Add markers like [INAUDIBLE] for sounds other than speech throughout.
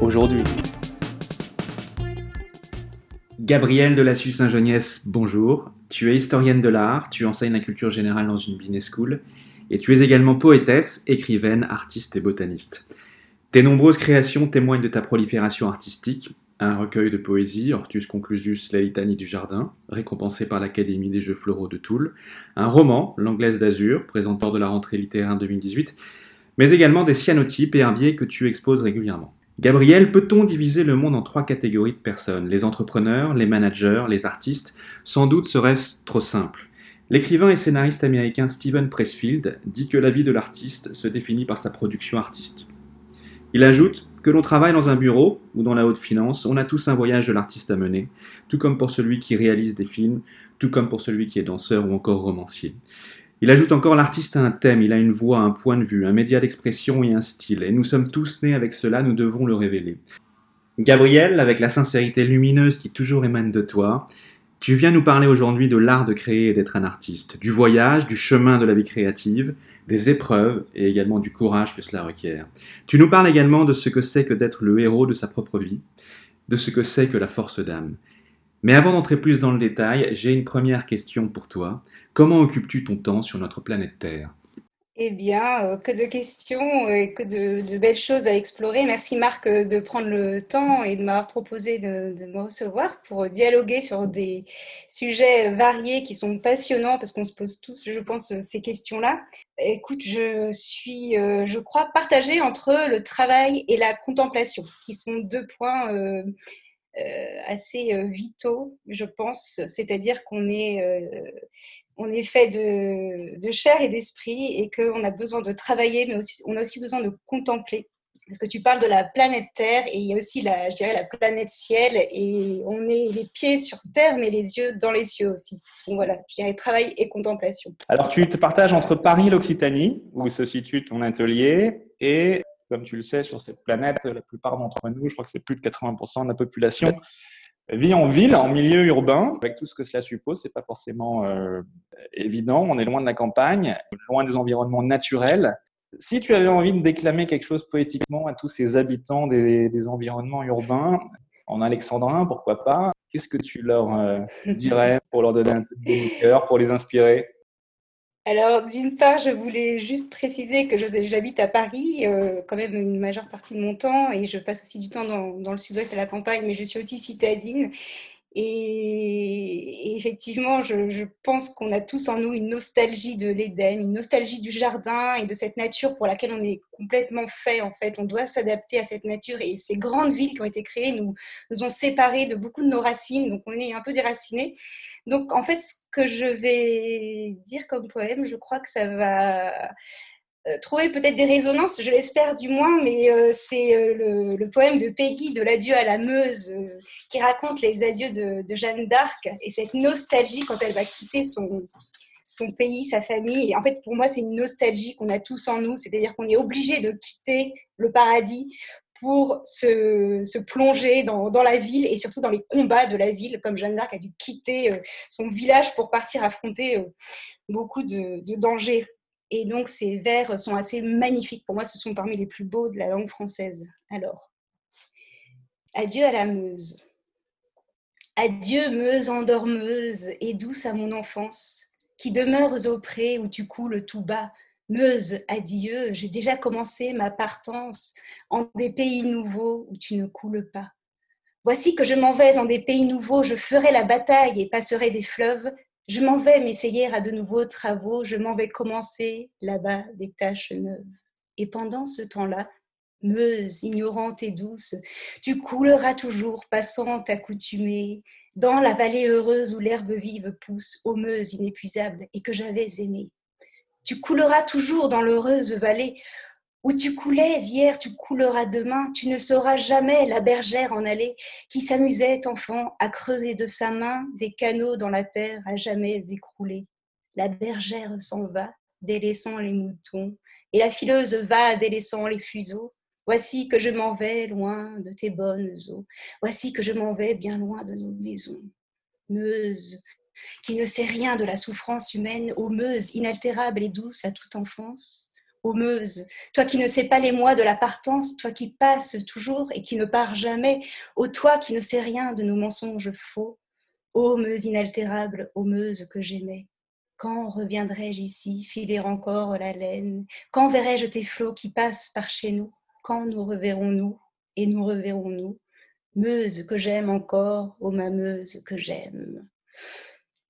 aujourd'hui. Gabrielle de la Saint-Geniès, bonjour. Tu es historienne de l'art, tu enseignes la culture générale dans une business school et tu es également poétesse, écrivaine, artiste et botaniste. Tes nombreuses créations témoignent de ta prolifération artistique. Un recueil de poésie, Hortus Conclusius, La litanie du jardin, récompensé par l'Académie des Jeux floraux de Toul. Un roman, L'Anglaise d'Azur, présenteur de la rentrée littéraire 2018. Mais également des cyanotypes et herbiers que tu exposes régulièrement. Gabriel, peut-on diviser le monde en trois catégories de personnes? Les entrepreneurs, les managers, les artistes? Sans doute serait-ce trop simple. L'écrivain et scénariste américain Steven Pressfield dit que la vie de l'artiste se définit par sa production artistique. Il ajoute que l'on travaille dans un bureau ou dans la haute finance, on a tous un voyage de l'artiste à mener, tout comme pour celui qui réalise des films, tout comme pour celui qui est danseur ou encore romancier. Il ajoute encore l'artiste a un thème, il a une voix, un point de vue, un média d'expression et un style, et nous sommes tous nés avec cela, nous devons le révéler. Gabriel, avec la sincérité lumineuse qui toujours émane de toi, tu viens nous parler aujourd'hui de l'art de créer et d'être un artiste, du voyage, du chemin de la vie créative, des épreuves et également du courage que cela requiert. Tu nous parles également de ce que c'est que d'être le héros de sa propre vie, de ce que c'est que la force d'âme. Mais avant d'entrer plus dans le détail, j'ai une première question pour toi. Comment occupes-tu ton temps sur notre planète Terre? Eh bien, euh, que de questions et que de, belles choses à explorer. Merci Marc euh, de prendre le temps et de m'avoir proposé de, me recevoir pour dialoguer sur des sujets variés qui sont passionnants parce qu'on se pose tous, je pense, ces questions-là. Écoute, je suis, euh, je crois, partagée entre le travail et la contemplation, qui sont deux points assez vitaux, je pense. C'est-à-dire qu'on est, on est fait de, chair et d'esprit et qu'on a besoin de travailler, mais aussi, on a aussi besoin de contempler. Parce que tu parles de la planète Terre et il y a aussi la, je dirais, la planète Ciel et on est les pieds sur Terre mais les yeux dans les cieux aussi. Donc voilà, je dirais travail et contemplation. Alors tu te partages entre Paris et l'Occitanie où se situe ton atelier et comme tu le sais, sur cette planète, la plupart d'entre nous, je crois que c'est plus de 80% de la population, vit en ville, en milieu urbain, avec tout ce que cela suppose. C'est pas forcément euh, évident. On est loin de la campagne, loin des environnements naturels. Si tu avais envie de déclamer quelque chose poétiquement à tous ces habitants des, environnements urbains, en alexandrin, pourquoi pas, qu'est-ce que tu leur euh, dirais pour leur donner un peu de cœur, pour les inspirer? Alors, d'une part, je voulais juste préciser que j'habite à Paris, euh, quand même une majeure partie de mon temps, et je passe aussi du temps dans, dans le sud-ouest à la campagne, mais je suis aussi citadine. Et, effectivement, je, pense qu'on a tous en nous une nostalgie de l'Éden, une nostalgie du jardin et de cette nature pour laquelle on est complètement fait. En fait, on doit s'adapter à cette nature. Et ces grandes villes qui ont été créées nous, nous ont séparés de beaucoup de nos racines, donc on est un peu déracinés. Donc, en fait, ce que je vais dire comme poème, je crois que ça va trouver peut-être des résonances, je l'espère du moins, mais euh, c'est euh, le, poème de Peggy de l'adieu à la Meuse qui raconte les adieux de, Jeanne d'Arc et cette nostalgie quand elle va quitter son, son pays, sa famille. Et en fait, pour moi, c'est une nostalgie qu'on a tous en nous, c'est-à-dire qu'on est obligé de quitter le paradis pour se, se plonger dans, dans, la ville et surtout dans les combats de la ville, comme Jeanne d'Arc a dû quitter son village pour partir affronter beaucoup de dangers. Et donc, ces vers sont assez magnifiques. Pour moi, ce sont parmi les plus beaux de la langue française. Alors, adieu à la Meuse. Adieu, Meuse endormeuse et douce à mon enfance, qui demeures au où tu coules tout bas. Meuse, adieu, j'ai déjà commencé ma partance en des pays nouveaux où tu ne coules pas. Voici que je m'en vais en des pays nouveaux, je ferai la bataille et passerai des fleuves je m'en vais m'essayer à de nouveaux travaux, je m'en vais commencer là-bas des tâches neuves. Et pendant ce temps-là, Meuse, ignorante et douce, tu couleras toujours, passante, accoutumée, dans la vallée heureuse où l'herbe vive pousse, aux Meuse inépuisables et que j'avais aimée. Tu couleras toujours dans l'heureuse vallée Où tu coulais hier, tu couleras demain, tu ne sauras jamais la bergère en allée qui s'amusait, enfant, à creuser de sa main des canaux dans la terre à jamais écroulés. La bergère s'en va, délaissant les moutons, et la fileuse va, délaissant les fuseaux. Voici que je m'en vais loin de tes bonnes eaux, voici que je m'en vais bien loin de nos maisons. Meuse, qui ne sait rien de la souffrance humaine, ô Meuse inaltérable et douce à toute enfance, Meuse, toi qui ne sais pas les mois de la partance, toi qui passes toujours et qui ne pars jamais, ô toi qui ne sais rien de nos mensonges faux, ô Meuse inaltérable, ô Meuse que j'aimais. Quand reviendrai-je ici filer encore la laine? Quand verrai-je tes flots qui passent par chez nous? Quand nous reverrons-nous et nous reverrons-nous? Meuse que j'aime encore, ô ma Meuse que j'aime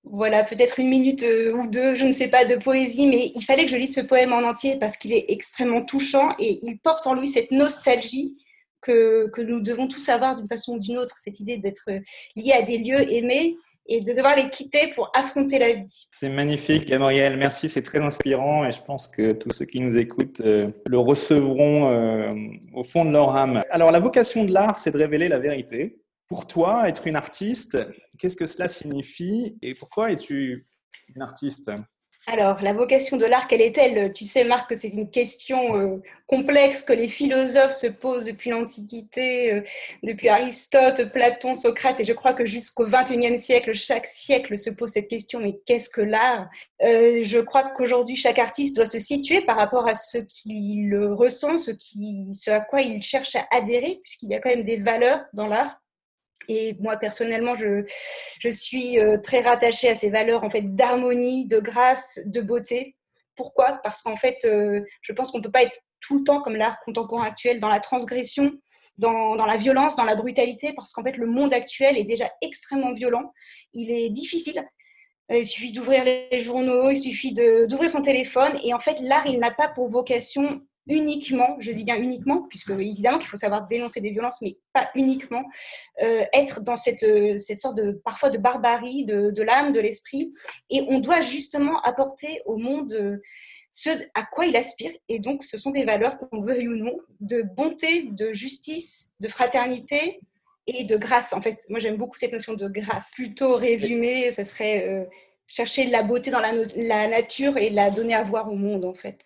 voilà, peut-être une minute euh, ou deux, je ne sais pas, de poésie, mais il fallait que je lise ce poème en entier parce qu'il est extrêmement touchant et il porte en lui cette nostalgie que, que nous devons tous avoir d'une façon ou d'une autre, cette idée d'être lié à des lieux aimés et de devoir les quitter pour affronter la vie. C'est magnifique, Gabriel. Merci, c'est très inspirant et je pense que tous ceux qui nous écoutent euh, le recevront euh, au fond de leur âme. Alors, la vocation de l'art, c'est de révéler la vérité. Pour toi, être une artiste, qu'est-ce que cela signifie et pourquoi es-tu une artiste? Alors, la vocation de l'art, quelle est-elle? Tu sais, Marc, que c'est une question euh, complexe que les philosophes se posent depuis l'Antiquité, euh, depuis Aristote, Platon, Socrate, et je crois que jusqu'au XXIe siècle, chaque siècle se pose cette question, mais qu'est-ce que l'art? Euh, Je crois qu'aujourd'hui, chaque artiste doit se situer par rapport à ce qu'il ressent, ce, ce à quoi il cherche à adhérer, puisqu'il y a quand même des valeurs dans l'art et moi, personnellement, je, je suis euh, très rattachée à ces valeurs en fait, d'harmonie, de grâce, de beauté. Pourquoi? Parce qu'en fait, euh, je pense qu'on ne peut pas être tout le temps comme l'art contemporain actuel, dans la transgression, dans, dans la violence, dans la brutalité, parce qu'en fait, le monde actuel est déjà extrêmement violent. Il est difficile. Il suffit d'ouvrir les journaux, il suffit d'ouvrir son téléphone. Et en fait, l'art, il n'a pas pour vocation uniquement, je dis bien uniquement, puisque évidemment qu'il faut savoir dénoncer des violences, mais pas uniquement, euh, être dans cette, euh, cette sorte de parfois de barbarie de, l'âme, de l'esprit. Et on doit justement apporter au monde euh, ce à quoi il aspire. Et donc, ce sont des valeurs, qu'on veuille ou non, de bonté, de justice, de fraternité et de grâce. En fait, moi, j'aime beaucoup cette notion de grâce. Plutôt résumé, ce serait chercher la beauté dans la nature et la donner à voir au monde, en fait.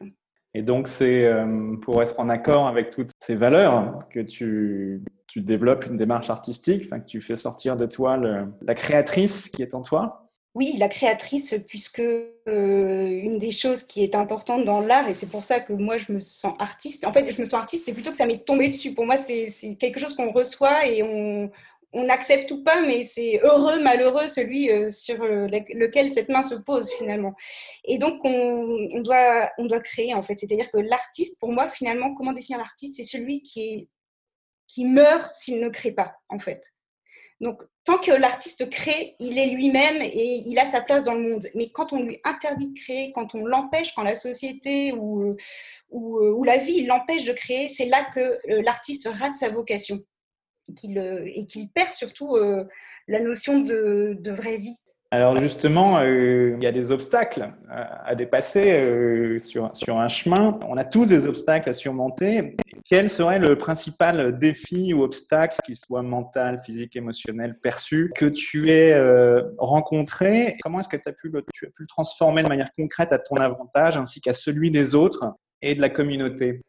Et donc, c'est euh, pour être en accord avec toutes ces valeurs que tu, tu développes une démarche artistique, que tu fais sortir de toi la créatrice qui est en toi. Oui, la créatrice, puisque euh, une des choses qui est importante dans l'art, et c'est pour ça que moi je me sens artiste, en fait je me sens artiste, c'est plutôt que ça m'est tombé dessus. Pour moi, c'est quelque chose qu'on reçoit et on, on accepte ou pas, mais c'est heureux, malheureux celui euh, sur euh, lequel cette main se pose finalement. Et donc on, doit, on doit créer en fait, c'est-à-dire que l'artiste, pour moi finalement, comment définir l'artiste? C'est celui qui, est, qui meurt s'il ne crée pas en fait. Donc tant que l'artiste crée, il est lui-même et il a sa place dans le monde. Mais quand on lui interdit de créer, quand on l'empêche, quand la société ou, ou, ou la vie l'empêche de créer, c'est là que euh, l'artiste rate sa vocation et qu'il perd surtout euh, la notion de, vraie vie. Alors justement, euh, il y a des obstacles à, dépasser euh, sur, un chemin. On a tous des obstacles à surmonter. Quel serait le principal défi ou obstacle, qu'il soit mental, physique, émotionnel, perçu, que tu aies rencontré? Comment est-ce que tu as pu le transformer de manière concrète à ton avantage ainsi qu'à celui des autres et de la communauté?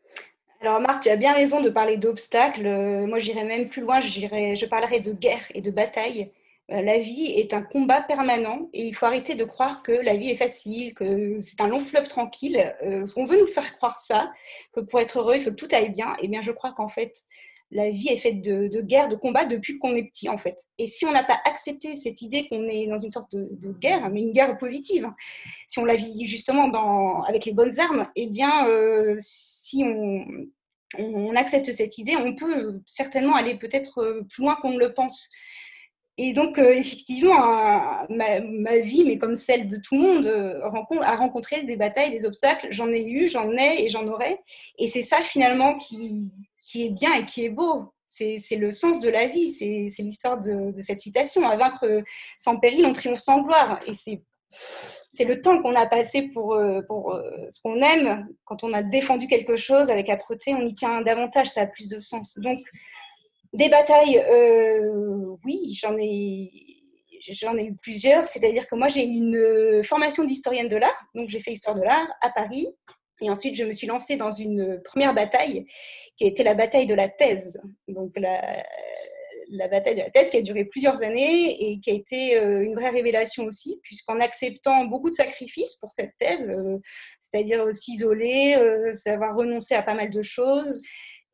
Alors Marc, tu as bien raison de parler d'obstacles. Euh, moi, j'irai même plus loin, je parlerai de guerre et de bataille. Euh, la vie est un combat permanent et il faut arrêter de croire que la vie est facile, que c'est un long fleuve tranquille. Euh, on veut nous faire croire ça, que pour être heureux, il faut que tout aille bien. Eh bien, je crois qu'en fait, la vie est faite de, de guerre, de combat depuis qu'on est petit, en fait. Et si on n'a pas accepté cette idée qu'on est dans une sorte de, guerre, mais une guerre positive, si on la vit justement avec les bonnes armes, eh bien, euh, si on, accepte cette idée, on peut certainement aller peut-être euh, plus loin qu'on ne le pense. Et donc, euh, effectivement, ma, ma, vie, mais comme celle de tout le monde, a rencontré des batailles, des obstacles. J'en ai eu, j'en ai et j'en aurai. Et c'est ça, finalement, qui, qui est bien et qui est beau. C'est le sens de la vie, c'est l'histoire de, cette citation. À vaincre sans péril, on triomphe sans gloire. Et c'est le temps qu'on a passé pour, pour ce qu'on aime. Quand on a défendu quelque chose avec âpreté, on y tient davantage, ça a plus de sens. Donc, des batailles, oui, j'en ai, j'en ai eu plusieurs. C'est-à-dire que moi, j'ai une formation d'historienne de l'art. Donc, j'ai fait histoire de l'art à Paris. Et ensuite, je me suis lancée dans une première bataille qui a été la bataille de la thèse. Donc, la, bataille de la thèse qui a duré plusieurs années et qui a été euh, une vraie révélation aussi, puisqu'en acceptant beaucoup de sacrifices pour cette thèse, euh, c'est-à-dire s'isoler, euh, savoir renoncer à pas mal de choses,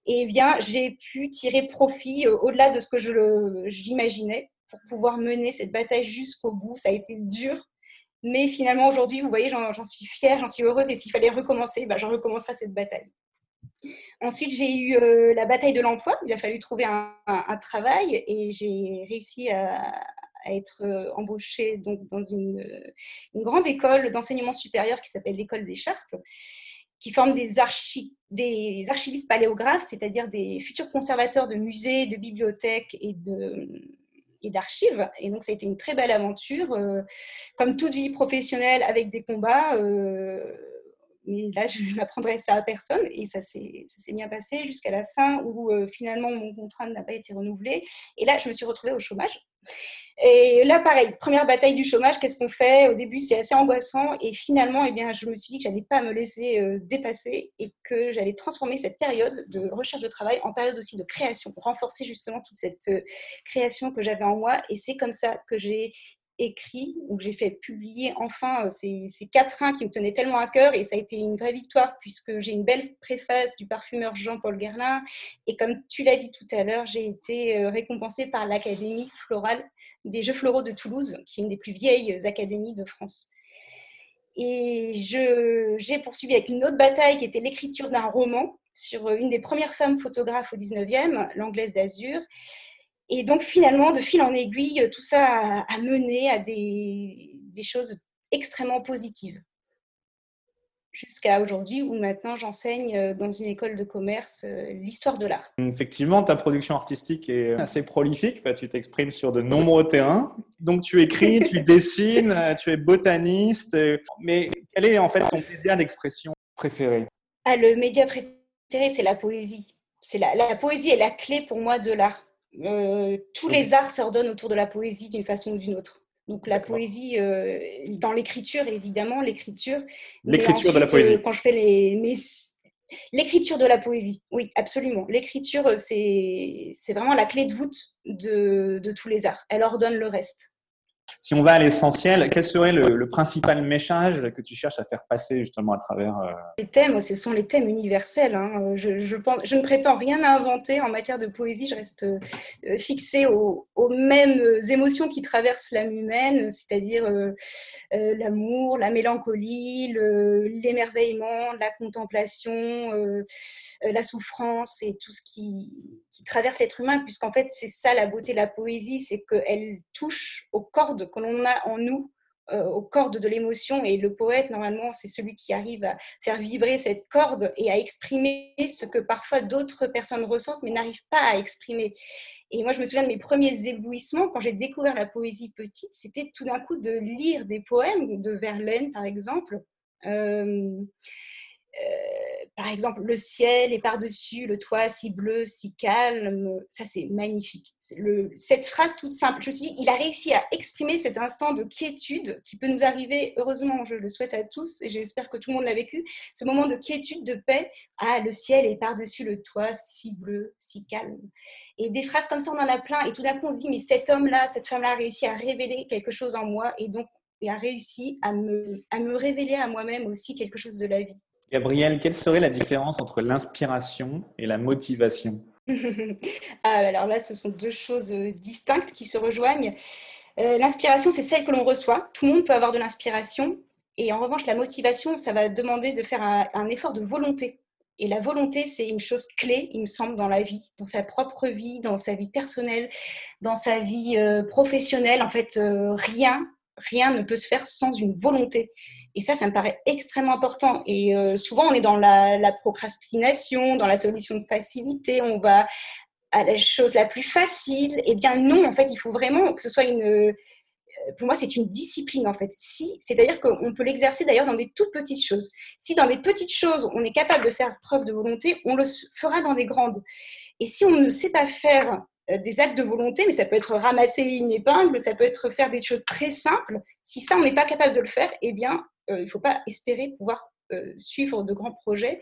eh bien, j'ai pu tirer profit au-delà de ce que j'imaginais pour pouvoir mener cette bataille jusqu'au bout. Ça a été dur, mais finalement, aujourd'hui, vous voyez, j'en suis fière, j'en suis heureuse. Et s'il fallait recommencer, bah, j'en recommencerai cette bataille. Ensuite, j'ai eu euh, la bataille de l'emploi. Il a fallu trouver un, travail et j'ai réussi à, être euh, embauchée donc, dans une, grande école d'enseignement supérieur qui s'appelle l'école des chartes, qui forme des archivistes paléographes, c'est-à-dire des futurs conservateurs de musées, de bibliothèques et de, et d'archives. Et donc, ça a été une très belle aventure. Euh, comme toute vie professionnelle, avec des combats, mais là, je [LAUGHS] n'apprendrai ça à personne. Et ça s'est bien passé jusqu'à la fin où euh, finalement mon contrat n'a pas été renouvelé. Et là, je me suis retrouvée au chômage. Et là, pareil, première bataille du chômage, qu'est-ce qu'on fait? Au début, c'est assez angoissant. Et finalement, eh bien, je me suis dit que je n'allais pas me laisser euh, dépasser et que j'allais transformer cette période de recherche de travail en période aussi de création, renforcer justement toute cette euh, création que j'avais en moi. Et c'est comme ça que j'ai écrit, où j'ai fait publier enfin euh, ces, ces quatrains qui me tenaient tellement à cœur et ça a été une vraie victoire puisque j'ai une belle préface du parfumeur Jean-Paul Guerlain et comme tu l'as dit tout à l'heure, j'ai été euh, récompensée par l'Académie florale des Jeux floraux de Toulouse, qui est une des plus vieilles académies de France. Et j'ai poursuivi avec une autre bataille qui était l'écriture d'un roman sur une des premières femmes photographes au 19e, l'anglaise d'Azur. Et donc finalement, de fil en aiguille, tout ça a, mené à des, choses extrêmement positives. Jusqu'à aujourd'hui où maintenant j'enseigne euh, dans une école de commerce euh, l'histoire de l'art. Effectivement, ta production artistique est assez prolifique. tu t'exprimes sur de nombreux terrains. Donc tu écris, [LAUGHS] tu dessines, euh, tu es botaniste. Mais quel est en fait ton média d'expression préféré? Ah, Le média préféré, c'est la poésie. C'est la, la poésie est la clé pour moi de l'art. Euh, tous les arts s'ordonnent autour de la poésie d'une façon ou d'une autre. Donc la poésie, euh, dans l'écriture, évidemment, l'écriture. L'écriture de la poésie. Euh, quand je fais les... L'écriture de la poésie, oui, absolument. L'écriture, c'est vraiment la clé de voûte de, de tous les arts. Elle ordonne le reste. Si on va à l'essentiel, quel serait le, principal message que tu cherches à faire passer justement à travers euh, Les thèmes, ce sont les thèmes universels. Hein. Je, pense, je, ne prétends rien à inventer en matière de poésie. Je reste euh, fixée aux, mêmes émotions qui traversent l'âme humaine, c'est-à-dire euh, l'amour, la mélancolie, l'émerveillement, la contemplation, la souffrance et tout ce qui, traverse l'être humain, puisqu'en fait, c'est ça la beauté de la poésie, c'est qu'elle touche aux cordes que l'on a en nous, euh, aux cordes de l'émotion. Et le poète, normalement, c'est celui qui arrive à faire vibrer cette corde et à exprimer ce que parfois d'autres personnes ressentent, mais n'arrivent pas à exprimer. Et moi, je me souviens de mes premiers éblouissements quand j'ai découvert la poésie petite, c'était tout d'un coup de lire des poèmes de Verlaine, par exemple. Euh, euh, par exemple, le ciel est par-dessus, le toit si bleu, si calme, ça c'est magnifique. Cette phrase toute simple, je me suis dit, il a réussi à exprimer cet instant de quiétude qui peut nous arriver, heureusement, je le souhaite à tous et j'espère que tout le monde l'a vécu, ce moment de quiétude, de paix. Ah, le ciel est par-dessus le toit si bleu, si calme. Et des phrases comme ça, on en a plein. Et tout d'un coup, on se dit, mais cet homme-là, cette femme-là a réussi à révéler quelque chose en moi et donc et a réussi à me révéler à moi-même aussi quelque chose de la vie. Gabriel, quelle serait la différence entre l'inspiration et la motivation [LAUGHS] ah, Alors là, ce sont deux choses euh, distinctes qui se rejoignent. Euh, l'inspiration, c'est celle que l'on reçoit. Tout le monde peut avoir de l'inspiration. Et en revanche, la motivation, ça va demander de faire un, effort de volonté. Et la volonté, c'est une chose clé, il me semble, dans la vie, dans sa propre vie, dans sa vie personnelle, dans sa vie euh, professionnelle. En fait, rien, rien ne peut se faire sans une volonté. Et ça, ça me paraît extrêmement important. Et euh, souvent, on est dans la, procrastination, dans la solution de facilité. On va à la chose la plus facile. Eh bien, non, en fait, il faut vraiment que ce soit une, pour moi, c'est une discipline en fait. Si, c'est-à-dire qu'on peut l'exercer d'ailleurs dans des toutes petites choses. Si dans des petites choses, on est capable de faire preuve de volonté, on le fera dans des grandes. Et si on ne sait pas faire euh, des actes de volonté, mais ça peut être ramasser une épingle, ça peut être faire des choses très simples. Si ça, on n'est pas capable de le faire, eh bien, euh, il ne faut pas espérer pouvoir euh, suivre de grands projets,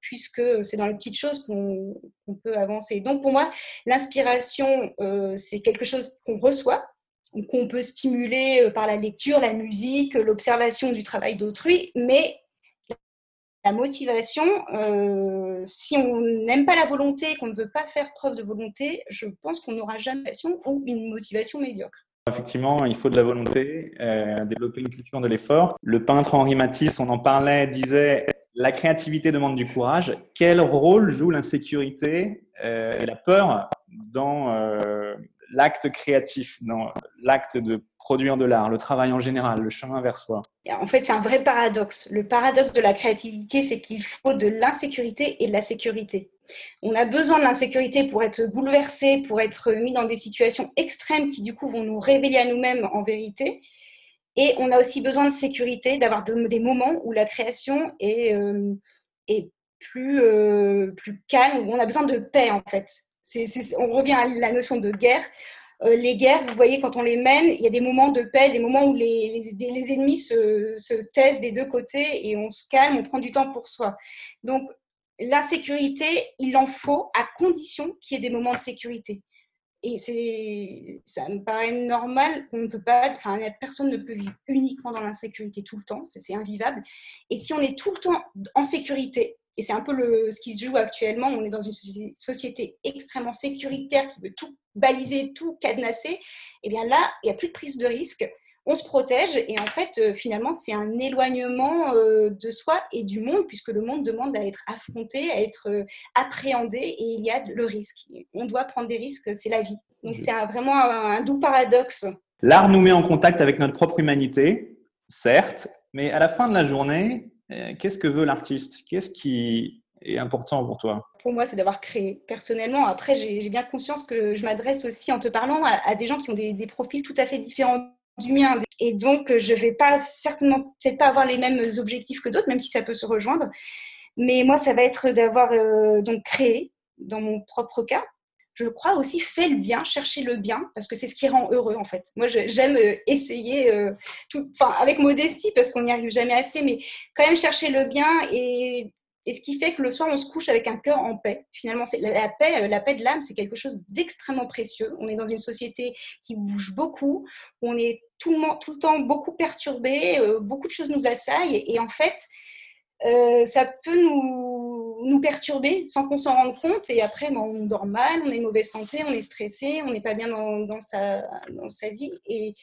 puisque c'est dans les petites choses qu'on peut avancer. Donc, pour moi, l'inspiration, c'est quelque chose qu'on reçoit, qu'on peut stimuler par la lecture, la musique, l'observation du travail d'autrui, mais la motivation, euh, si on n'aime pas la volonté, qu'on ne veut pas faire preuve de volonté, je pense qu'on n'aura jamais ou une motivation médiocre. Effectivement, il faut de la volonté, euh, développer une culture de l'effort. Le peintre Henri Matisse, on en parlait, disait la créativité demande du courage. Quel rôle joue l'insécurité euh, et la peur dans l'acte créatif, dans l'acte de produire de l'art, le travail en général, le chemin vers soi En fait, c'est un vrai paradoxe. Le paradoxe de la créativité, c'est qu'il faut de l'insécurité et de la sécurité. On a besoin de l'insécurité pour être bouleversé, pour être mis dans des situations extrêmes qui, du coup, vont nous révéler à nous-mêmes en vérité. Et on a aussi besoin de sécurité, d'avoir des moments où la création est, euh, euh, plus calme, où on a besoin de paix, en fait on revient à la notion de guerre. Euh, les guerres, vous voyez, quand on les mène, il y a des moments de paix, des moments où les, les, ennemis se, se, taisent des deux côtés et on se calme, on prend du temps pour soi. Donc, l'insécurité, il en faut à condition qu'il y ait des moments de sécurité. Et c'est, ça me paraît normal qu'on ne peut pas, enfin, personne ne peut vivre uniquement dans l'insécurité tout le temps, c'est invivable. Et si on est tout le temps en sécurité, et c'est un peu le, ce qui se joue actuellement. On est dans une société extrêmement sécuritaire qui veut tout baliser, tout cadenasser. Et eh bien là, il n'y a plus de prise de risque. On se protège et en fait, euh, finalement, c'est un éloignement euh, de soi et du monde, puisque le monde demande à être affronté, à être euh, appréhendé et il y a le risque. On doit prendre des risques, c'est la vie. Donc c'est vraiment un doux paradoxe. L'art nous met en contact avec notre propre humanité, certes, mais à la fin de la journée, qu'est-ce que veut l'artiste? Qu'est-ce qui est important pour toi? Pour moi, c'est d'avoir créé. Personnellement, après, j'ai bien conscience que je m'adresse aussi en te parlant à, des gens qui ont des, profils tout à fait différents du mien. Et donc, je ne vais pas certainement peut-être pas avoir les mêmes objectifs que d'autres, même si ça peut se rejoindre. Mais moi, ça va être d'avoir euh, donc créé, dans mon propre cas, je crois aussi, fait le bien, chercher le bien, parce que c'est ce qui rend heureux en fait. Moi, j'aime euh, essayer, euh, enfin, avec modestie, parce qu'on n'y arrive jamais assez, mais quand même chercher le bien et, ce qui fait que le soir, on se couche avec un cœur en paix. Finalement, la, paix, euh, la paix de l'âme, c'est quelque chose d'extrêmement précieux. On est dans une société qui bouge beaucoup, on est tout le temps beaucoup perturbé, beaucoup de choses nous assaillent, et, en fait, ça peut nous nous perturber sans qu'on s'en rende compte. Et après, on dort mal, on est mauvaise santé, on est stressé, on n'est pas bien dans, sa, dans sa vie. Et,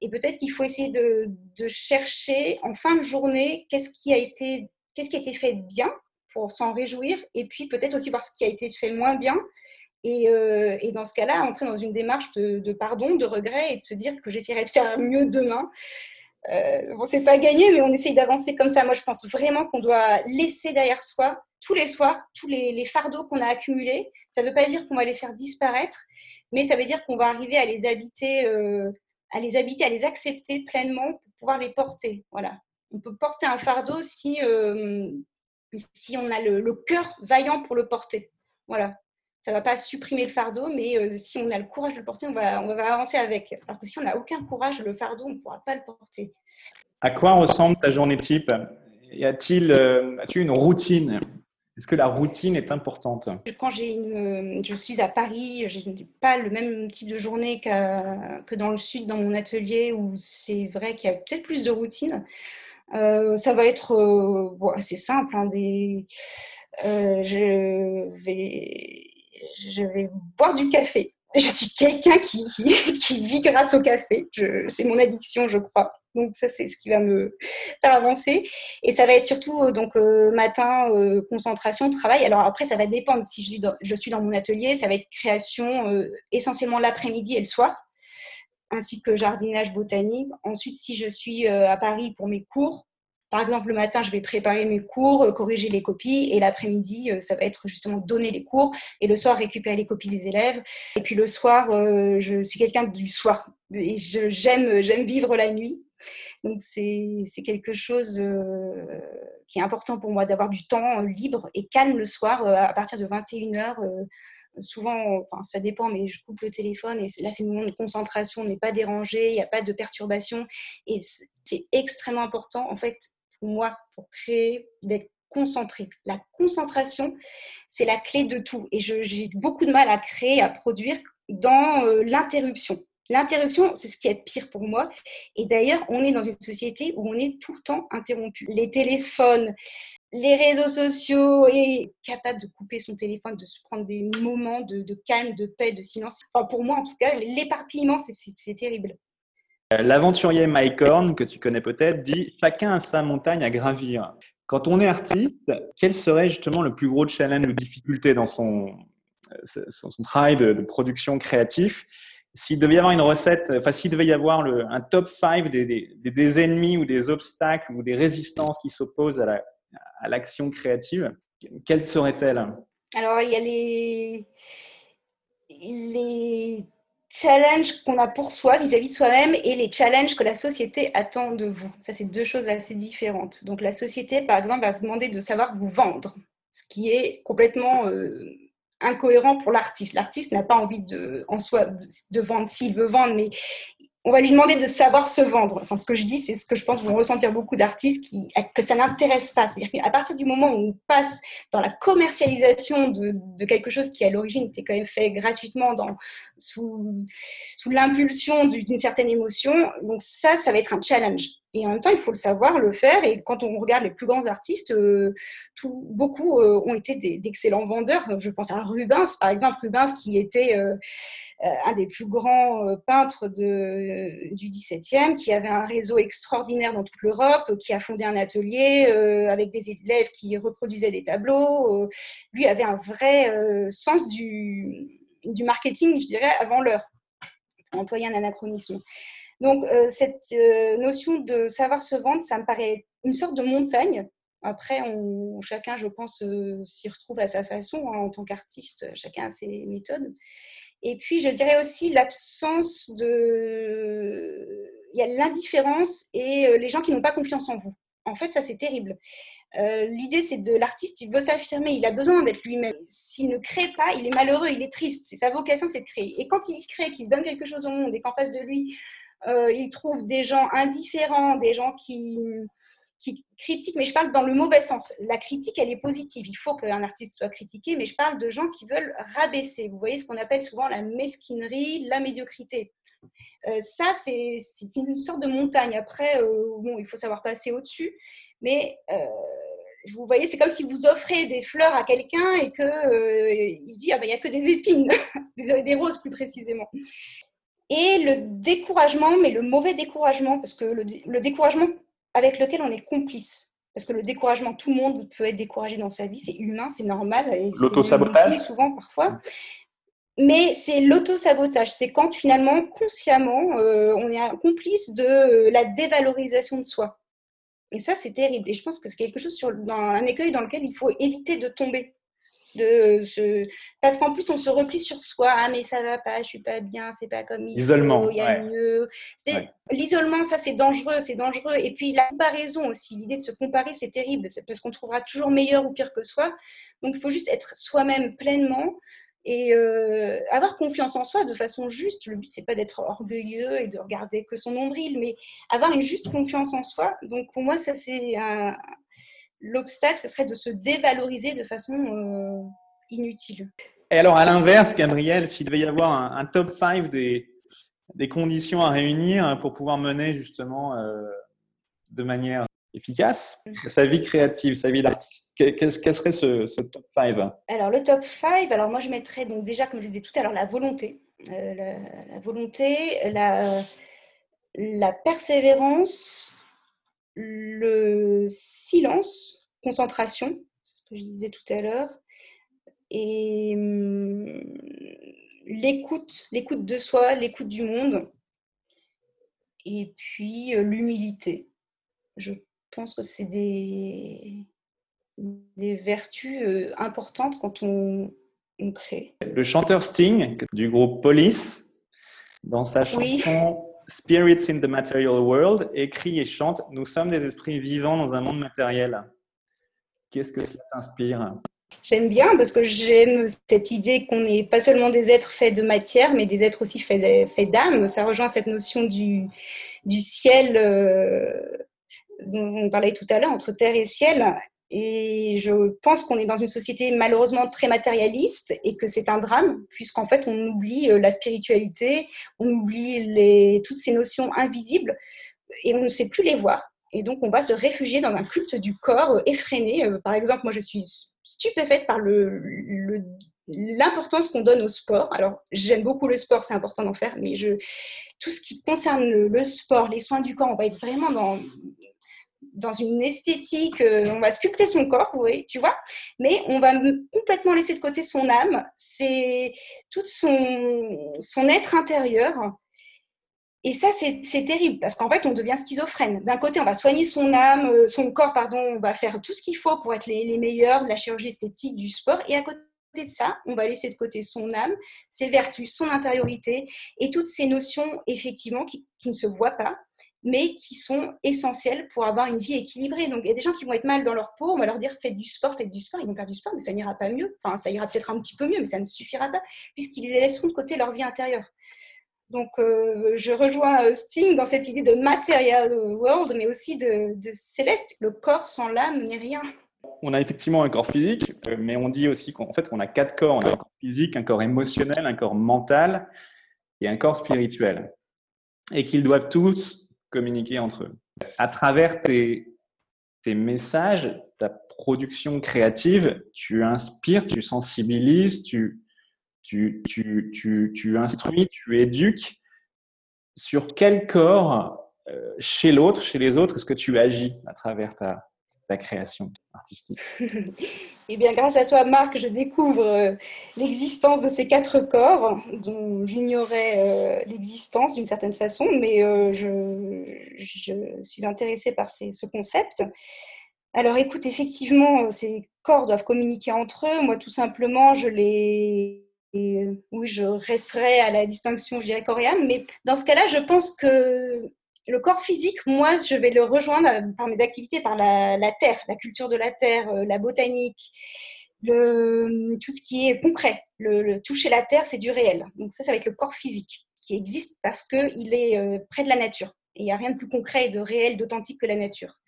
et peut-être qu'il faut essayer de, de, chercher en fin de journée qu'est-ce qui a été, qu'est-ce qui a été fait bien pour s'en réjouir. Et puis peut-être aussi voir ce qui a été fait moins bien. Et, euh, et dans ce cas-là, entrer dans une démarche de, de, pardon, de regret et de se dire que j'essaierai de faire mieux demain. Euh, bon, c'est pas gagné, mais on essaye d'avancer comme ça. Moi, je pense vraiment qu'on doit laisser derrière soi tous les soirs, tous les, fardeaux qu'on a accumulés. Ça ne veut pas dire qu'on va les faire disparaître, mais ça veut dire qu'on va arriver à les habiter, euh, à les habiter, à les accepter pleinement pour pouvoir les porter. Voilà. On peut porter un fardeau si, euh, si on a le, cœur vaillant pour le porter. Voilà. Ça ne va pas supprimer le fardeau, mais euh, si on a le courage de le porter, on va, on va avancer avec. Alors que si on n'a aucun courage, le fardeau, on ne pourra pas le porter. À quoi ressemble ta journée type? Y a-t-il, as-tu une routine? Est-ce que la routine est importante? Quand une, je suis à Paris, je n'ai pas le même type de journée que dans le sud, dans mon atelier, où c'est vrai qu'il y a peut-être plus de routine. Euh, ça va être euh, assez simple. Hein, des, euh, je, vais, je vais boire du café. Je suis quelqu'un qui, qui, vit grâce au café. C'est mon addiction, je crois. Donc ça, c'est ce qui va me faire avancer. Et ça va être surtout euh, donc euh, matin, euh, concentration, travail. Alors après, ça va dépendre. Si je suis dans, je suis dans mon atelier, ça va être création essentiellement l'après-midi et le soir, ainsi que jardinage botanique. Ensuite, si je suis à Paris pour mes cours, par exemple, le matin, je vais préparer mes cours, corriger les copies, et l'après-midi, ça va être justement donner les cours, et le soir, récupérer les copies des élèves. Et puis le soir, je suis quelqu'un du soir. et j'aime vivre la nuit. Donc c'est quelque chose euh, qui est important pour moi d'avoir du temps libre et calme le soir à partir de 21h souvent, enfin, ça dépend, mais je coupe le téléphone et là, c'est le moment de concentration, on n'est pas dérangé, il n'y a pas de perturbation. Et c'est extrêmement important, en fait, moi, pour créer, d'être concentré. La concentration, c'est la clé de tout. Et j'ai beaucoup de mal à créer, à produire dans euh, l'interruption. L'interruption, c'est ce qui est pire pour moi. Et d'ailleurs, on est dans une société où on est tout le temps interrompu. Les téléphones, les réseaux sociaux, et capable de couper son téléphone, de se prendre des moments de, calme, de paix, de silence. pour moi, en tout cas, l'éparpillement, c'est terrible. L'aventurier Mike Horn, que tu connais peut-être, dit Chacun a sa montagne à gravir. Quand on est artiste, quel serait justement le plus gros challenge ou difficulté dans son, son, travail de, production créatif? S'il devait y avoir une recette, enfin s'il devait y avoir un top 5 des, ennemis ou des obstacles ou des résistances qui s'opposent à l'action créative, quelles seraient-elles Alors il y a les, les challenges qu'on a pour soi vis-à-vis de soi-même et les challenges que la société attend de vous. Ça, c'est deux choses assez différentes. Donc la société, par exemple, va vous demander de savoir vous vendre, ce qui est complètement... Euh, incohérent pour l'artiste. L'artiste n'a pas envie de, en soi de, vendre s'il veut vendre, mais on va lui demander de savoir se vendre. Enfin, ce que je dis, c'est ce que je pense vont ressentir beaucoup d'artistes qui, que ça n'intéresse pas. C'est-à-dire qu'à partir du moment où on passe dans la commercialisation de, quelque chose qui, à l'origine, était quand même fait gratuitement dans, sous, sous l'impulsion d'une certaine émotion, donc ça, ça va être un challenge. Et en même temps, il faut le savoir, le faire. Et quand on regarde les plus grands artistes, euh, beaucoup euh, ont été d'excellents vendeurs. Je pense à Rubens, par exemple. Rubens qui était euh, un des plus grands peintres de, du XVIIe, qui avait un réseau extraordinaire dans toute l'Europe, qui a fondé un atelier avec des élèves qui reproduisaient des tableaux. lui avait un vrai sens du, marketing, je dirais, avant l'heure, pour employer un anachronisme. Donc, euh, cette euh, notion de savoir se vendre, ça me paraît une sorte de montagne. Après, chacun, je pense, euh, s'y retrouve à sa façon hein, en tant qu'artiste. Chacun a ses méthodes. Et puis, je dirais aussi l'absence de... Il y a l'indifférence et les gens qui n'ont pas confiance en vous. En fait, ça, c'est terrible. L'idée, c'est de l'artiste, il veut s'affirmer, il a besoin d'être lui-même. S'il ne crée pas, il est malheureux, il est triste. C'est sa vocation, c'est de créer. Et quand il crée, qu'il donne quelque chose au monde et qu'en face de lui, euh, il trouve des gens indifférents, des gens qui, qui critiquent, mais je parle dans le mauvais sens. La critique, elle est positive. Il faut qu'un artiste soit critiqué, mais je parle de gens qui veulent rabaisser. Vous voyez ce qu'on appelle souvent la mesquinerie, la médiocrité. Euh, ça, c'est une sorte de montagne. Après, euh, bon, il faut savoir passer au-dessus, mais vous voyez, c'est comme si vous offrez des fleurs à quelqu'un et qu'il il dit ah ben il n'y a que des épines, [LAUGHS] des, roses plus précisément et le découragement, mais le mauvais découragement, parce que le, découragement avec lequel on est complice. Parce que le découragement, tout le monde peut être découragé dans sa vie, c'est humain, c'est normal. L'autosabotage Souvent, parfois. Mais c'est l'auto-sabotage. C'est quand finalement, consciemment, euh, on est complice de la dévalorisation de soi. Et ça, c'est terrible. Et je pense que c'est quelque chose sur dans un écueil dans lequel il faut éviter de tomber de parce qu'en plus on se replie sur soi. Ah mais ça va pas je suis pas bien c'est pas comme l'isolement il y a mieux. L'isolement ça c'est dangereux c'est dangereux. Et puis la comparaison aussi l'idée de se comparer c'est terrible. C'est parce qu'on trouvera toujours meilleur ou pire que soi. Donc il faut juste être soi-même pleinement et euh, avoir confiance en soi de façon juste. Le but, c'est pas d'être orgueilleux et de regarder que son nombril, mais avoir une juste confiance en soi. Donc, pour moi, ça, c'est un, l'obstacle, ce serait de se dévaloriser de façon euh, inutile. Et alors, à l'inverse, Gabriel, s'il devait y avoir un, top 5 des, des, conditions à réunir pour pouvoir mener justement euh, de manière efficace sa vie créative, sa vie d'artiste, quel, serait ce, top 5 Alors, le top 5, alors moi je mettrais donc déjà, comme je disais tout à l'heure, la volonté. Euh, la, volonté, la, la persévérance, le silence, concentration, c'est ce que je disais tout à l'heure, et hum, l'écoute, l'écoute de soi, l'écoute du monde, et puis euh, l'humilité. Je pense que c'est des, des vertus euh, importantes quand on, on crée. Le chanteur Sting du groupe Police Dans sa chanson Spirits in the Material World, écrit et chante Nous sommes des esprits vivants dans un monde matériel. Qu'est-ce que cela t'inspire? J'aime bien parce que j'aime cette idée qu'on n'est pas seulement des êtres faits de matière, mais des êtres aussi faits d'âme. Ça rejoint cette notion du, ciel euh, dont on parlait tout à l'heure, entre terre et ciel. Et je pense qu'on est dans une société malheureusement très matérialiste et que c'est un drame, puisqu'en fait, on oublie euh, la spiritualité, on oublie toutes ces notions invisibles et on ne sait plus les voir. Et donc, on va se réfugier dans un culte du corps euh, effréné. Euh, par exemple, moi, je suis stupéfaite par l'importance qu'on donne au sport. Alors, j'aime beaucoup le sport, c'est important d'en faire, mais tout ce qui concerne le, sport, les soins du corps, on va être vraiment dans, dans une esthétique, euh, on va sculpter son corps, oui, tu vois, mais on va complètement laisser de côté son âme, c'est tout son, être intérieur. Et ça, c'est terrible parce qu'en fait, on devient schizophrène. D'un côté, on va soigner son âme, euh, son corps, pardon, on va faire tout ce qu'il faut pour être les, meilleurs de la chirurgie esthétique, du sport, et à côté de ça, on va laisser de côté son âme, ses vertus, son intériorité et toutes ces notions, effectivement, qui ne se voient pas, mais qui sont essentielles pour avoir une vie équilibrée. Donc, il y a des gens qui vont être mal dans leur peau, on va leur dire faites du sport, faites du sport, ils vont faire du sport, mais ça n'ira pas mieux. Enfin, ça ira peut-être un petit peu mieux, mais ça ne suffira pas, puisqu'ils laisseront de côté leur vie intérieure. Donc, euh, je rejoins euh, Sting dans cette idée de material world, mais aussi de, de céleste. Le corps sans l'âme n'est rien. On a effectivement un corps physique, euh, mais on dit aussi qu'en fait, on a quatre corps. On a un corps physique, un corps émotionnel, un corps mental et un corps spirituel. Et qu'ils doivent tous communiquer entre eux. À travers tes, tes messages, ta production créative, tu inspires, tu sensibilises, tu, tu, tu, tu, tu instruis, tu éduques. Sur quel corps, euh, chez l'autre, chez les autres, est-ce que tu agis à travers ta, ta création artistique [LAUGHS] Eh bien, grâce à toi, Marc, je découvre euh, l'existence de ces quatre corps dont j'ignorais euh, l'existence d'une certaine façon, mais euh, je, suis intéressée par ce concept. Alors, écoute, effectivement, ces corps doivent communiquer entre eux. Moi, tout simplement, je les oui, je resterai à la distinction, je dirais, mais dans ce cas-là, je pense que le corps physique, moi, je vais le rejoindre par mes activités, par la, terre, la culture de la terre, euh, la botanique, tout ce qui est concret. Le, toucher la terre, c'est du réel. Donc ça, ça va être le corps physique qui existe parce qu'il est euh, près de la nature. Il n'y a rien de plus concret et de réel, d'authentique que la nature.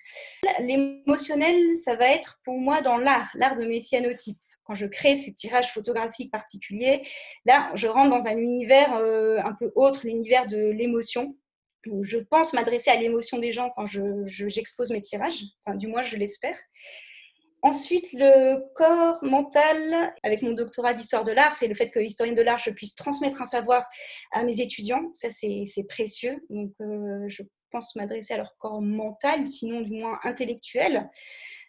L'émotionnel, ça va être pour moi dans l'art, l'art de messianotype quand je crée ces tirages photographiques particuliers, là, je rentre dans un univers euh, un peu autre, l'univers de l'émotion, je pense m'adresser à l'émotion des gens quand j'expose je, mes tirages, du moins je l'espère. Ensuite, le corps mental, avec mon doctorat d'histoire de l'art, c'est le fait que historienne de l'art, je puisse transmettre un savoir à mes étudiants. Ça, c'est précieux. Donc, euh, je pense m'adresser à leur corps mental, sinon du moins intellectuel.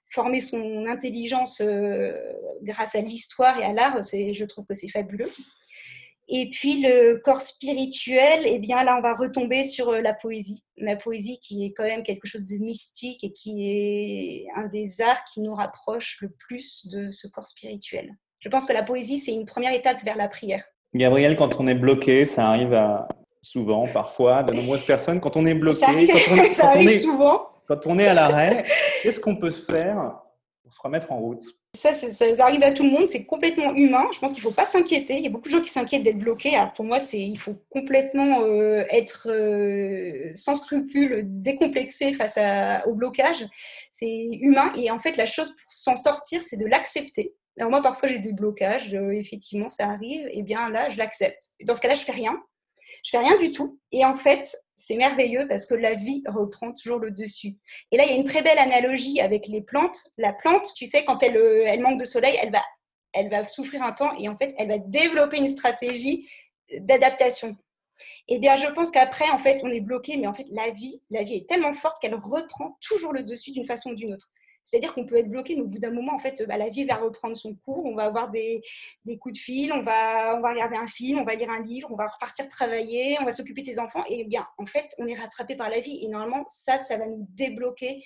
Former son intelligence euh, grâce à l'histoire et à l'art, je trouve que c'est fabuleux. Et puis le corps spirituel, eh bien là, on va retomber sur euh, la poésie. La poésie qui est quand même quelque chose de mystique et qui est un des arts qui nous rapproche le plus de ce corps spirituel. Je pense que la poésie, c'est une première étape vers la prière. Gabriel, quand on est bloqué, ça arrive à souvent, parfois, de nombreuses personnes, quand on est bloqué, ça arrive, quand, on, [LAUGHS] ça arrive souvent. quand on est à l'arrêt, qu'est-ce qu'on peut faire se remettre en route ça, ça, arrive à tout le monde, c'est complètement humain. Je pense qu'il ne faut pas s'inquiéter. Il y a beaucoup de gens qui s'inquiètent d'être bloqués. Alors pour moi, il faut complètement euh, être euh, sans scrupule, décomplexé face au blocage. C'est humain. Et en fait, la chose pour s'en sortir, c'est de l'accepter. Alors moi, parfois, j'ai des blocages. Euh, effectivement, ça arrive. Et bien là, je l'accepte. Dans ce cas-là, je fais rien. Je fais rien du tout. Et en fait, c'est merveilleux parce que la vie reprend toujours le dessus. Et là, il y a une très belle analogie avec les plantes. La plante, tu sais, quand elle, euh, elle manque de soleil, elle va, elle va souffrir un temps et en fait, elle va développer une stratégie d'adaptation. Eh bien, je pense qu'après, en fait, on est bloqué, mais en fait, la vie, la vie est tellement forte qu'elle reprend toujours le dessus d'une façon ou d'une autre. C'est-à-dire qu'on peut être bloqué, mais au bout d'un moment, en fait, bah, la vie va reprendre son cours. On va avoir des, coups de fil, on va, on va regarder un film, on va lire un livre, on va repartir travailler, on va s'occuper de ses enfants. Et bien, en fait, on est rattrapé par la vie. Et normalement, ça, ça va nous débloquer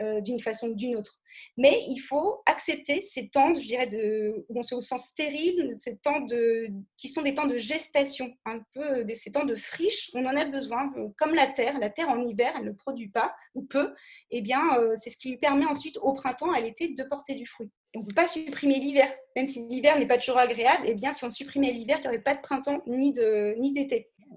euh, d'une façon ou d'une autre. Mais il faut accepter ces temps, je dirais, de, où on se sent stérile, ces temps de, qui sont des temps de gestation, un peu ces temps de friche. On en a besoin, comme la terre. La terre en hiver, elle ne produit pas ou peu. Eh bien, c'est ce qui lui permet ensuite au printemps, à l'été, de porter du fruit. On ne peut pas supprimer l'hiver, même si l'hiver n'est pas toujours agréable. Eh bien, si on supprimait l'hiver, il n'y aurait pas de printemps ni d'été. Ni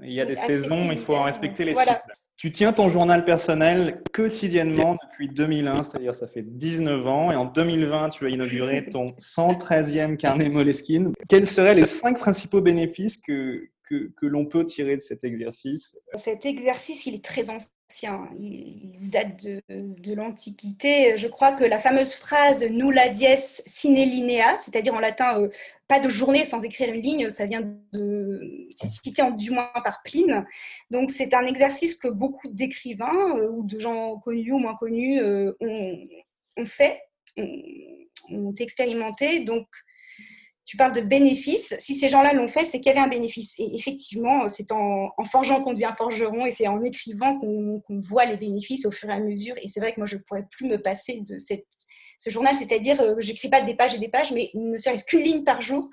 il y a des saisons, il faut en respecter les cycles. Tu tiens ton journal personnel quotidiennement depuis 2001, c'est-à-dire ça fait 19 ans. Et en 2020, tu as inauguré [LAUGHS] ton 113e carnet Moleskine. Quels seraient les cinq principaux bénéfices que, que, que l'on peut tirer de cet exercice? Cet exercice, il est très ancien il date de, de l'Antiquité. Je crois que la fameuse phrase nulla dies sine linea, c'est-à-dire en latin euh, de journée sans écrire une ligne, ça vient de. C'est cité du moins par Pline. Donc c'est un exercice que beaucoup d'écrivains euh, ou de gens connus ou moins connus euh, ont, fait, ont expérimenté. Donc tu parles de bénéfices. Si ces gens-là l'ont fait, c'est qu'il y avait un bénéfice. Et effectivement, c'est en, forgeant qu'on devient forgeron et c'est en écrivant qu'on voit les bénéfices au fur et à mesure. Et c'est vrai que moi, je ne pourrais plus me passer de cette, ce journal, c'est-à-dire, euh, j'écris pas des pages et des pages, mais ne serait-ce qu'une ligne par jour.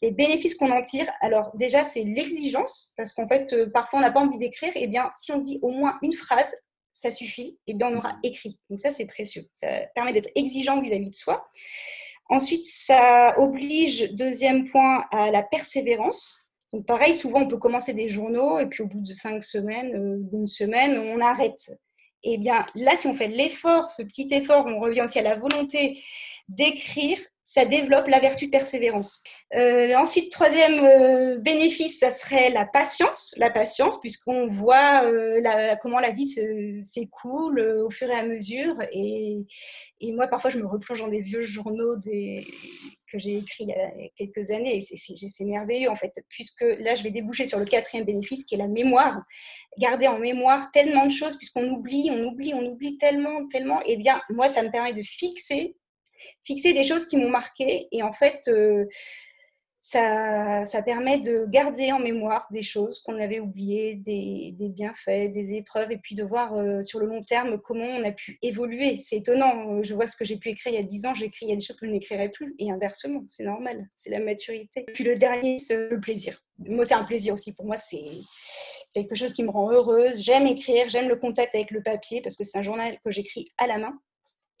Les bénéfices qu'on en tire, alors déjà, c'est l'exigence, parce qu'en fait, euh, parfois, on n'a pas envie d'écrire. Et eh bien, si on se dit au moins une phrase, ça suffit, et eh bien, on aura écrit. Donc ça, c'est précieux. Ça permet d'être exigeant vis à -vis de soi. Ensuite, ça oblige, deuxième point, à la persévérance. Donc pareil, souvent on peut commencer des journaux et puis au bout de cinq semaines, euh, d'une semaine, on arrête. Eh bien là, si on fait l'effort, ce petit effort, on revient aussi à la volonté d'écrire, ça développe la vertu de persévérance. Euh, ensuite, troisième euh, bénéfice, ça serait la patience. La patience, puisqu'on voit euh, comment la vie s'écoule au fur et à mesure. Et, moi, parfois, je me replonge dans des vieux journaux que j'ai écrits il y a quelques années. Et c'est merveilleux, en fait, puisque là, je vais déboucher sur le quatrième bénéfice, qui est la mémoire. Garder en mémoire tellement de choses, puisqu'on oublie, on oublie, on oublie tellement, tellement. Eh bien, moi, ça me permet de fixer fixer des choses qui m'ont marqué. Et en fait, euh, ça, ça, permet de garder en mémoire des choses qu'on avait oubliées, des, bienfaits, des épreuves, et puis de voir euh, sur le long terme comment on a pu évoluer. C'est étonnant. Je vois ce que j'ai pu écrire il y a 10 ans, j'écris, il y a des choses que je n'écrirai plus. Et inversement, c'est normal. C'est la maturité. Puis le dernier, c'est le plaisir. Moi, c'est un plaisir aussi. Pour moi, c'est quelque chose qui me rend heureuse. J'aime écrire, j'aime le contact avec le papier parce que c'est un journal que j'écris à la main.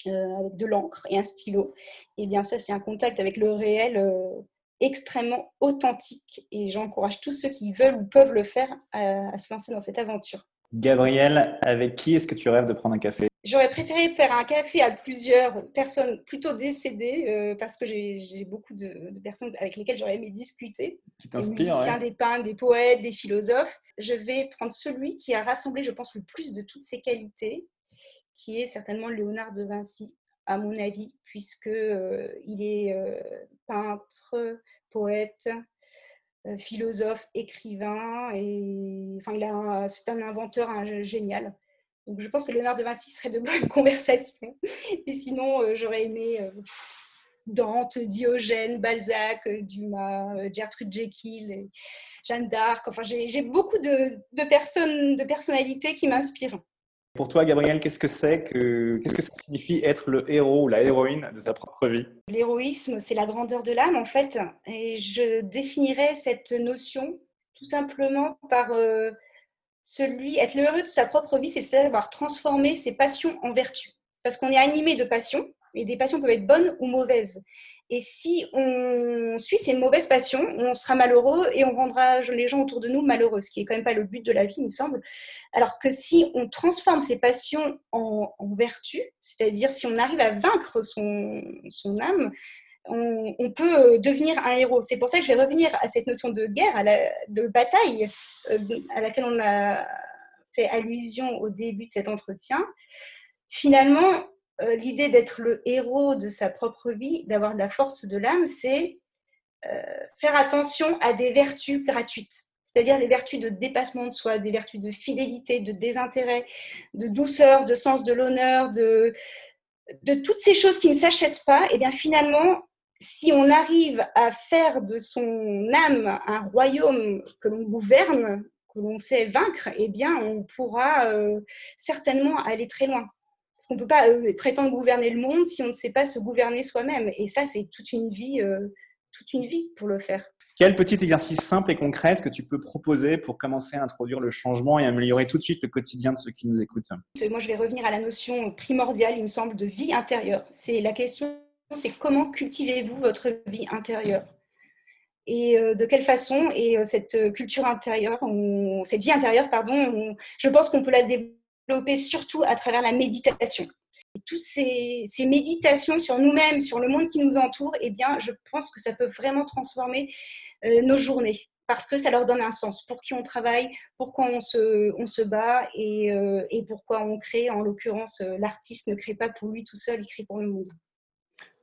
Euh, avec de l'encre et un stylo, et eh bien ça, c'est un contact avec le réel euh, extrêmement authentique. Et j'encourage tous ceux qui veulent ou peuvent le faire à, se lancer dans cette aventure. Gabriel, avec qui est-ce que tu rêves de prendre un café? J'aurais préféré faire un café à plusieurs personnes plutôt décédées euh, parce que j'ai beaucoup de, personnes avec lesquelles j'aurais aimé discuter. Qui Des musiciens, des peintres, des poètes, des philosophes. Je vais prendre celui qui a rassemblé, je pense, le plus de toutes ces qualités qui est certainement Léonard de Vinci, à mon avis, puisque euh, il est euh, peintre, poète, euh, philosophe, écrivain, et enfin, c'est un inventeur génial. Donc, je pense que Léonard de Vinci serait de bonne [LAUGHS] conversation. Et sinon, j'aurais aimé Dante, Diogène, Balzac, Dumas, Gertrude Jekyll, Jeanne d'Arc. Enfin, j'ai beaucoup de, personnes, de personnalités qui m'inspirent. Pour toi, Gabriel, qu'est-ce que c'est que qu'est-ce que ça signifie être le héros ou la héroïne de sa propre vie? L'héroïsme, c'est la grandeur de l'âme, en fait, et je définirais cette notion tout simplement par euh, celui être le héros de sa propre vie, c'est savoir transformer ses passions en vertus, parce qu'on est animé de passions, et des passions peuvent être bonnes ou mauvaises. Et si on suit ces mauvaises passions, on sera malheureux et on rendra les gens autour de nous malheureux, ce qui est quand même pas le but de la vie, il me semble. Alors que si on transforme ces passions en, vertu, c'est-à-dire si on arrive à vaincre son, âme, on, peut devenir un héros. C'est pour ça que je vais revenir à cette notion de guerre, de bataille, euh, à laquelle on a fait allusion au début de cet entretien. Finalement, euh, l'idée d'être le héros de sa propre vie, d'avoir de la force de l'âme, c'est euh, faire attention à des vertus gratuites, c'est-à-dire les vertus de dépassement de soi, des vertus de fidélité, de désintérêt, de douceur, de sens de l'honneur, de, toutes ces choses qui ne s'achètent pas, et bien finalement, si on arrive à faire de son âme un royaume que l'on gouverne, que l'on sait vaincre, eh bien, on pourra euh, certainement aller très loin Parce qu'on ne peut pas euh, prétendre gouverner le monde si on ne sait pas se gouverner soi-même. Et ça, c'est toute une vie, euh, toute une vie pour le faire. Quel petit exercice simple et concret est-ce que tu peux proposer pour commencer à introduire le changement et améliorer tout de suite le quotidien de ceux qui nous écoutent? Moi, je vais revenir à la notion primordiale, il me semble, de vie intérieure. C'est la question, c'est comment cultivez-vous votre vie intérieure? Et euh, de quelle façon? Et cette culture intérieure, cette vie intérieure, pardon, je pense qu'on peut la développer surtout à travers la méditation. Toutes ces, méditations sur nous-mêmes, sur le monde qui nous entoure, eh bien, je pense que ça peut vraiment transformer euh, nos journées parce que ça leur donne un sens. Pour qui on travaille, pourquoi on se, on se bat et, et pourquoi on crée. En l'occurrence, l'artiste ne crée pas pour lui tout seul, il crée pour le monde.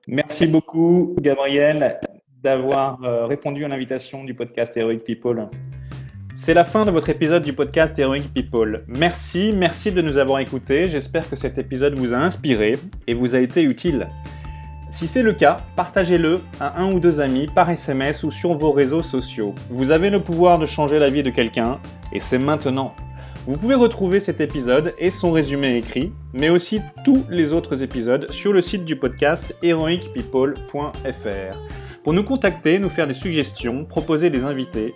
Merci beaucoup, Gabriel d'avoir euh, répondu à l'invitation du podcast Heroic People. C'est la fin de votre épisode du podcast Heroic People. Merci, merci de nous avoir écoutés. J'espère que cet épisode vous a inspiré et vous a été utile. Si c'est le cas, partagez-le à un ou deux amis par SMS ou sur vos réseaux sociaux. Vous avez le pouvoir de changer la vie de quelqu'un et c'est maintenant. Vous pouvez retrouver cet épisode et son résumé écrit, mais aussi tous les autres épisodes sur le site du podcast heroicpeople.fr. Pour nous contacter, nous faire des suggestions, proposer des invités,